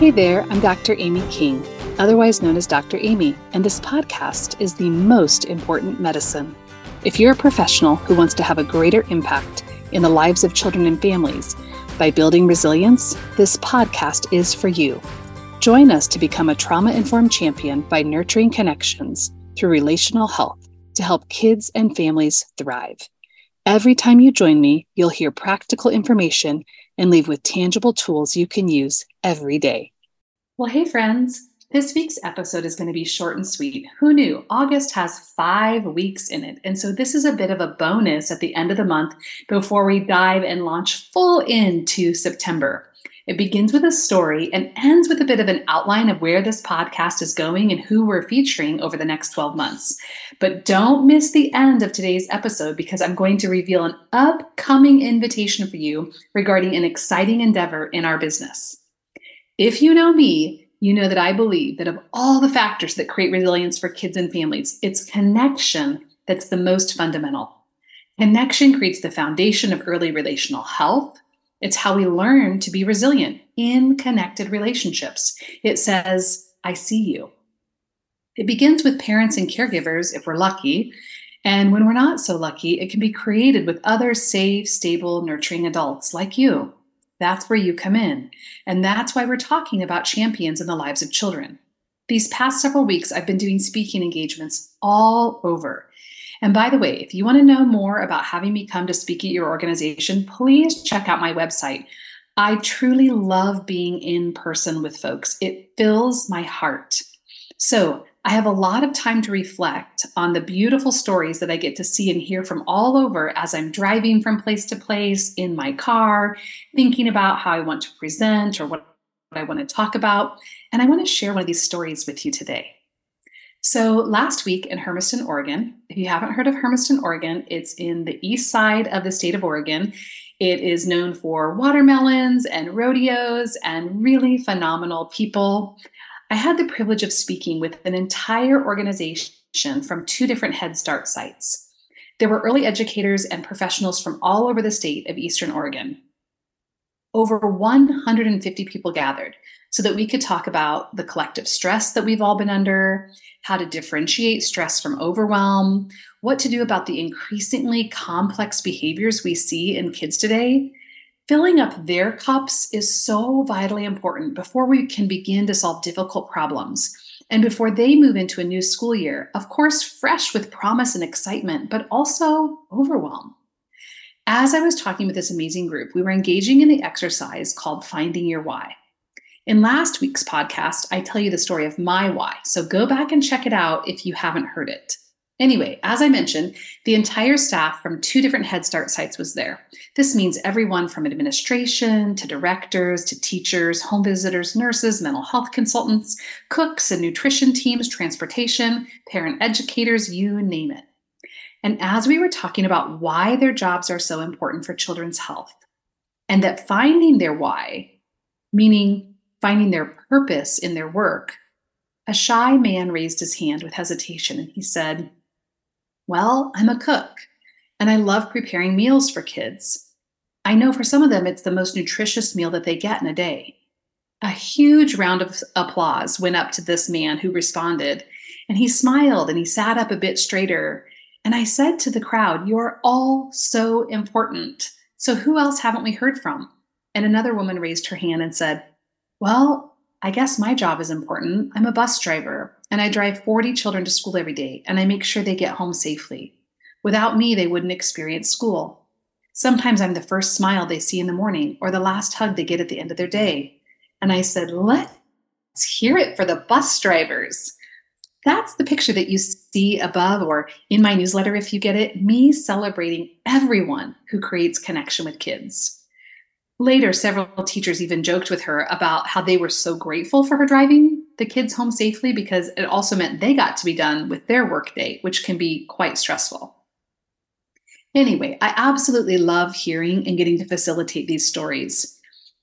Hey there, I'm Dr. Amy King, otherwise known as Dr. Amy, and this podcast is the most important medicine. If you're a professional who wants to have a greater impact in the lives of children and families by building resilience, this podcast is for you. Join us to become a trauma informed champion by nurturing connections through relational health to help kids and families thrive. Every time you join me, you'll hear practical information and leave with tangible tools you can use every day. Well, hey, friends. This week's episode is going to be short and sweet. Who knew? August has five weeks in it. And so this is a bit of a bonus at the end of the month before we dive and launch full into September. It begins with a story and ends with a bit of an outline of where this podcast is going and who we're featuring over the next 12 months. But don't miss the end of today's episode because I'm going to reveal an upcoming invitation for you regarding an exciting endeavor in our business. If you know me, you know that I believe that of all the factors that create resilience for kids and families, it's connection that's the most fundamental. Connection creates the foundation of early relational health, it's how we learn to be resilient in connected relationships. It says, I see you. It begins with parents and caregivers, if we're lucky. And when we're not so lucky, it can be created with other safe, stable, nurturing adults like you. That's where you come in. And that's why we're talking about champions in the lives of children. These past several weeks, I've been doing speaking engagements all over. And by the way, if you want to know more about having me come to speak at your organization, please check out my website. I truly love being in person with folks, it fills my heart. So, I have a lot of time to reflect on the beautiful stories that I get to see and hear from all over as I'm driving from place to place in my car, thinking about how I want to present or what I want to talk about. And I want to share one of these stories with you today. So, last week in Hermiston, Oregon, if you haven't heard of Hermiston, Oregon, it's in the east side of the state of Oregon. It is known for watermelons and rodeos and really phenomenal people. I had the privilege of speaking with an entire organization from two different Head Start sites. There were early educators and professionals from all over the state of Eastern Oregon. Over 150 people gathered so that we could talk about the collective stress that we've all been under, how to differentiate stress from overwhelm, what to do about the increasingly complex behaviors we see in kids today. Filling up their cups is so vitally important before we can begin to solve difficult problems and before they move into a new school year, of course, fresh with promise and excitement, but also overwhelm. As I was talking with this amazing group, we were engaging in the exercise called Finding Your Why. In last week's podcast, I tell you the story of my why, so go back and check it out if you haven't heard it. Anyway, as I mentioned, the entire staff from two different Head Start sites was there. This means everyone from administration to directors to teachers, home visitors, nurses, mental health consultants, cooks and nutrition teams, transportation, parent educators, you name it. And as we were talking about why their jobs are so important for children's health, and that finding their why, meaning finding their purpose in their work, a shy man raised his hand with hesitation and he said, Well, I'm a cook and I love preparing meals for kids. I know for some of them it's the most nutritious meal that they get in a day. A huge round of applause went up to this man who responded, and he smiled and he sat up a bit straighter. And I said to the crowd, You're all so important. So who else haven't we heard from? And another woman raised her hand and said, well, I guess my job is important. I'm a bus driver and I drive 40 children to school every day and I make sure they get home safely. Without me, they wouldn't experience school. Sometimes I'm the first smile they see in the morning or the last hug they get at the end of their day. And I said, let's hear it for the bus drivers. That's the picture that you see above or in my newsletter if you get it, me celebrating everyone who creates connection with kids. Later, several teachers even joked with her about how they were so grateful for her driving the kids home safely because it also meant they got to be done with their workday, which can be quite stressful. Anyway, I absolutely love hearing and getting to facilitate these stories.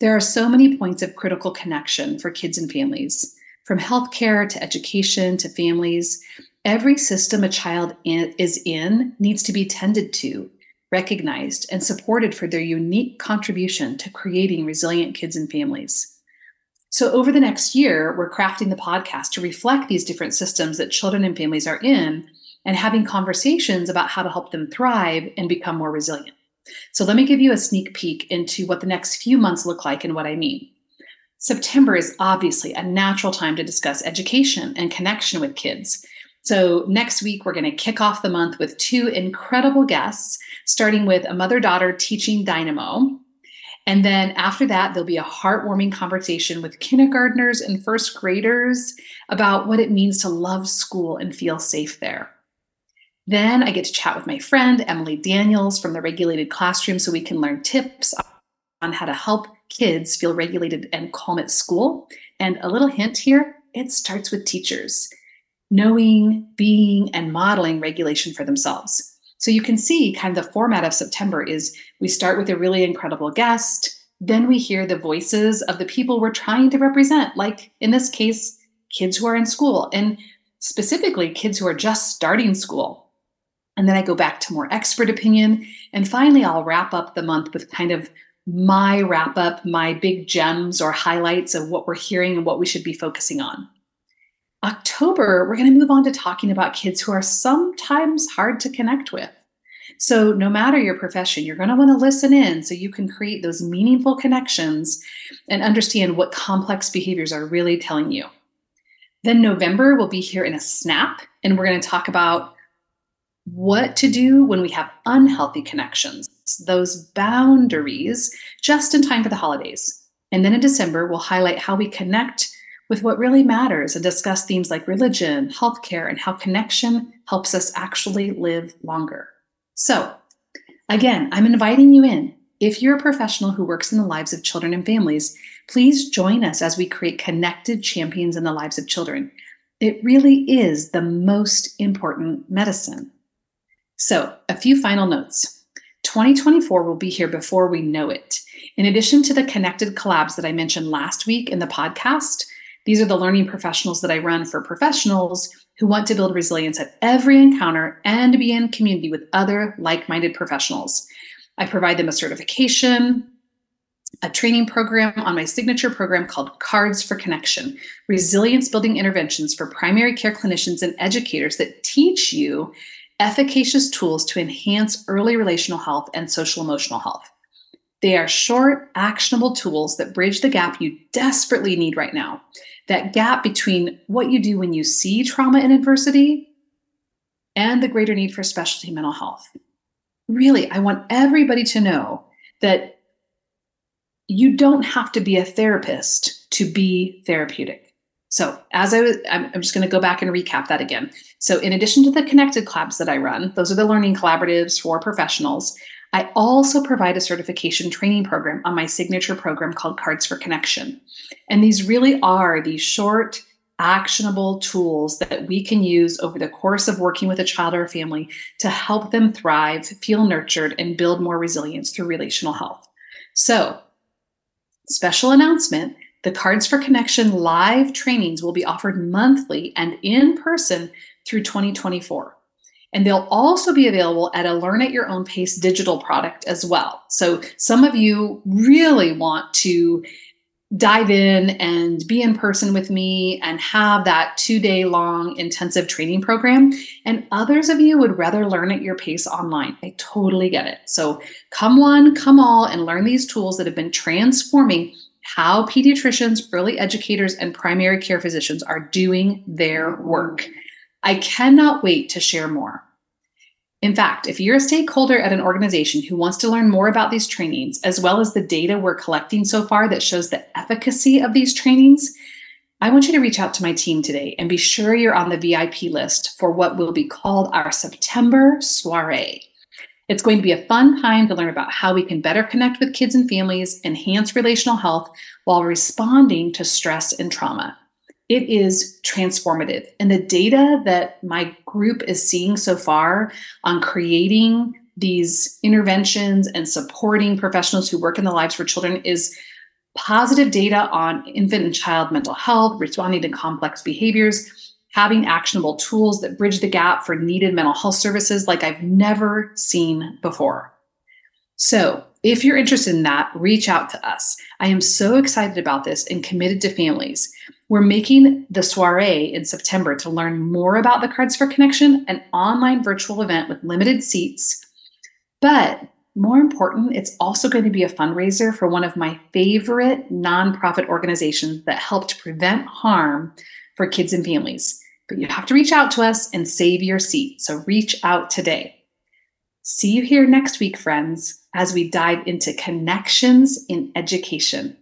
There are so many points of critical connection for kids and families, from healthcare to education to families. Every system a child is in needs to be tended to recognized, and supported for their unique contribution to creating resilient kids and families. So, over the next year, we're crafting the podcast to reflect these different systems that children and families are in and having conversations about how to help them thrive and become more resilient. So, let me give you a sneak peek into what the next few months look like and what I mean. September is obviously a natural time to discuss education and connection with kids. So, next week, we're going to kick off the month with two incredible guests, starting with a mother daughter teaching dynamo. And then after that, there'll be a heartwarming conversation with kindergartners and first graders about what it means to love school and feel safe there. Then I get to chat with my friend, Emily Daniels from the Regulated Classroom, so we can learn tips on how to help kids feel regulated and calm at school. And a little hint here it starts with teachers knowing, being, and modeling regulation for themselves. So you can see kind of the format of September is we start with a really incredible guest, then we hear the voices of the people we're trying to represent, like in this case, kids who are in school, and specifically kids who are just starting school. And then I go back to more expert opinion. And finally, I'll wrap up the month with kind of my wrap up, my big gems or highlights of what we're hearing and what we should be focusing on. October, we're going to move on to talking about kids who are sometimes hard to connect with. So, no matter your profession, you're going to want to listen in so you can create those meaningful connections and understand what complex behaviors are really telling you. Then, November, we'll be here in a snap, and we're going to talk about what to do when we have unhealthy connections, those boundaries, just in time for the holidays. And then in December, we'll highlight how we connect with what really matters and discuss themes like religion, healthcare, and how connection helps us actually live longer. So, again, I'm inviting you in. If you're a professional who works in the lives of children and families, please join us as we create connected champions in the lives of children. It really is the most important medicine. So, a few final notes. 2024 will be here before we know it. In addition to the connected collabs that I mentioned last week in the podcast, these are the learning professionals that I run for professionals who want to build resilience at every encounter and be in community with other like minded professionals. I provide them a certification, a training program on my signature program called Cards for Connection Resilience Building Interventions for Primary Care Clinicians and Educators that teach you efficacious tools to enhance early relational health and social emotional health. They are short, actionable tools that bridge the gap you desperately need right now. That gap between what you do when you see trauma and adversity and the greater need for specialty mental health. Really, I want everybody to know that you don't have to be a therapist to be therapeutic. So, as I was, I'm, I'm just going to go back and recap that again. So, in addition to the connected collabs that I run, those are the learning collaboratives for professionals. I also provide a certification training program on my signature program called Cards for Connection. And these really are these short, actionable tools that we can use over the course of working with a child or a family to help them thrive, feel nurtured, and build more resilience through relational health. So, special announcement the Cards for Connection live trainings will be offered monthly and in person through 2024. And they'll also be available at a Learn at Your Own Pace digital product as well. So, some of you really want to dive in and be in person with me and have that two day long intensive training program. And others of you would rather learn at your pace online. I totally get it. So, come one, come all, and learn these tools that have been transforming how pediatricians, early educators, and primary care physicians are doing their work. I cannot wait to share more. In fact, if you're a stakeholder at an organization who wants to learn more about these trainings, as well as the data we're collecting so far that shows the efficacy of these trainings, I want you to reach out to my team today and be sure you're on the VIP list for what will be called our September soiree. It's going to be a fun time to learn about how we can better connect with kids and families, enhance relational health while responding to stress and trauma. It is transformative. And the data that my group is seeing so far on creating these interventions and supporting professionals who work in the lives for children is positive data on infant and child mental health, responding to complex behaviors, having actionable tools that bridge the gap for needed mental health services like I've never seen before. So, if you're interested in that, reach out to us. I am so excited about this and committed to families. We're making the soiree in September to learn more about the Cards for Connection, an online virtual event with limited seats. But more important, it's also going to be a fundraiser for one of my favorite nonprofit organizations that help to prevent harm for kids and families. But you have to reach out to us and save your seat. So reach out today. See you here next week, friends, as we dive into connections in education.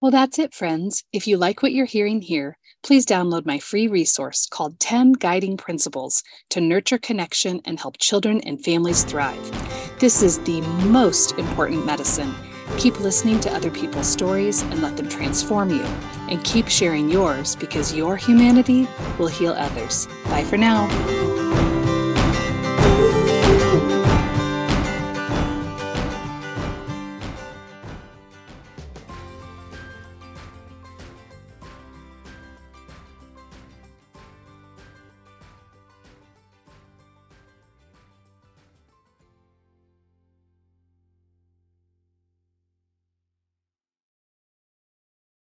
Well, that's it, friends. If you like what you're hearing here, please download my free resource called 10 Guiding Principles to Nurture Connection and Help Children and Families Thrive. This is the most important medicine. Keep listening to other people's stories and let them transform you. And keep sharing yours because your humanity will heal others. Bye for now.